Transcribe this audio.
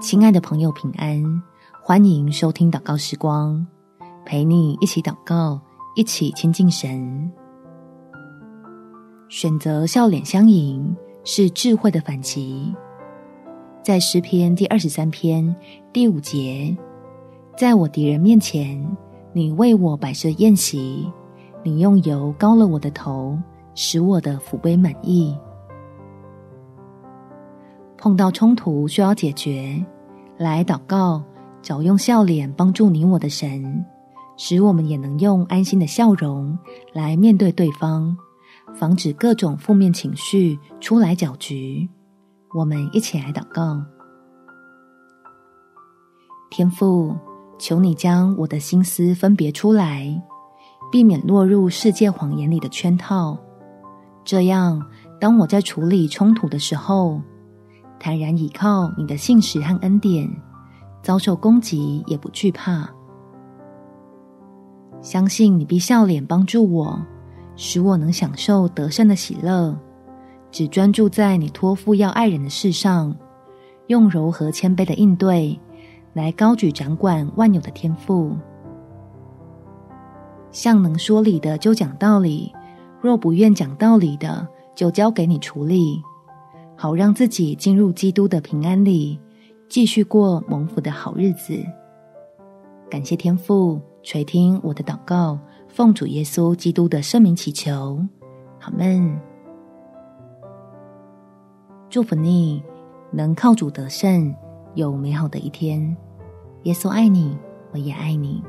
亲爱的朋友，平安！欢迎收听祷告时光，陪你一起祷告，一起亲近神。选择笑脸相迎是智慧的反击。在诗篇第二十三篇第五节，在我敌人面前，你为我摆设宴席，你用油膏了我的头，使我的福杯满意。碰到冲突需要解决，来祷告，找用笑脸帮助你我的神，使我们也能用安心的笑容来面对对方，防止各种负面情绪出来搅局。我们一起来祷告：天父，求你将我的心思分别出来，避免落入世界谎言里的圈套。这样，当我在处理冲突的时候，坦然倚靠你的信实和恩典，遭受攻击也不惧怕。相信你必笑脸帮助我，使我能享受得胜的喜乐，只专注在你托付要爱人的事上，用柔和谦卑的应对来高举掌管万有的天赋。像能说理的就讲道理，若不愿讲道理的，就交给你处理。好让自己进入基督的平安里，继续过蒙福的好日子。感谢天父垂听我的祷告，奉主耶稣基督的圣名祈求，好们。祝福你能靠主得胜，有美好的一天。耶稣爱你，我也爱你。